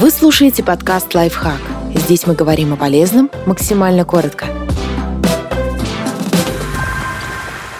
Вы слушаете подкаст «Лайфхак». Здесь мы говорим о полезном максимально коротко.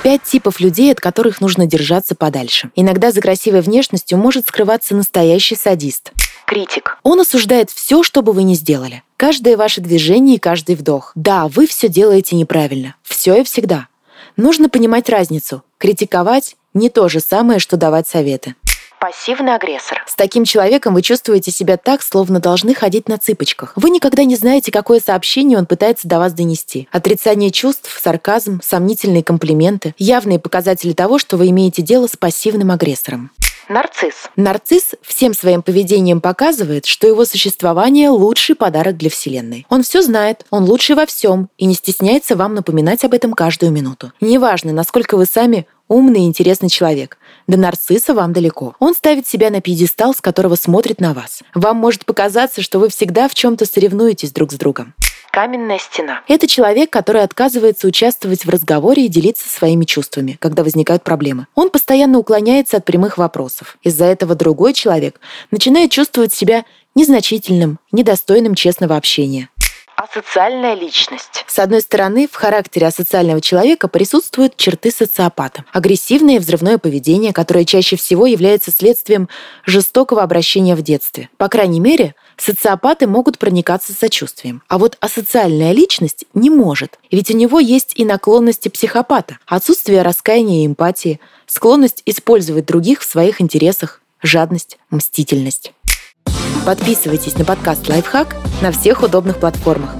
Пять типов людей, от которых нужно держаться подальше. Иногда за красивой внешностью может скрываться настоящий садист. Критик. Он осуждает все, что бы вы ни сделали. Каждое ваше движение и каждый вдох. Да, вы все делаете неправильно. Все и всегда. Нужно понимать разницу. Критиковать – не то же самое, что давать советы. Пассивный агрессор. С таким человеком вы чувствуете себя так, словно должны ходить на цыпочках. Вы никогда не знаете, какое сообщение он пытается до вас донести. Отрицание чувств, сарказм, сомнительные комплименты – явные показатели того, что вы имеете дело с пассивным агрессором. Нарцисс. Нарцисс всем своим поведением показывает, что его существование – лучший подарок для Вселенной. Он все знает, он лучший во всем и не стесняется вам напоминать об этом каждую минуту. Неважно, насколько вы сами умный и интересный человек. До нарцисса вам далеко. Он ставит себя на пьедестал, с которого смотрит на вас. Вам может показаться, что вы всегда в чем-то соревнуетесь друг с другом. Каменная стена. Это человек, который отказывается участвовать в разговоре и делиться своими чувствами, когда возникают проблемы. Он постоянно уклоняется от прямых вопросов. Из-за этого другой человек начинает чувствовать себя незначительным, недостойным честного общения. Асоциальная личность. С одной стороны, в характере асоциального человека присутствуют черты социопата. Агрессивное взрывное поведение, которое чаще всего является следствием жестокого обращения в детстве. По крайней мере, социопаты могут проникаться сочувствием. А вот асоциальная личность не может, ведь у него есть и наклонности психопата, отсутствие раскаяния и эмпатии, склонность использовать других в своих интересах, жадность, мстительность. Подписывайтесь на подкаст «Лайфхак» на всех удобных платформах.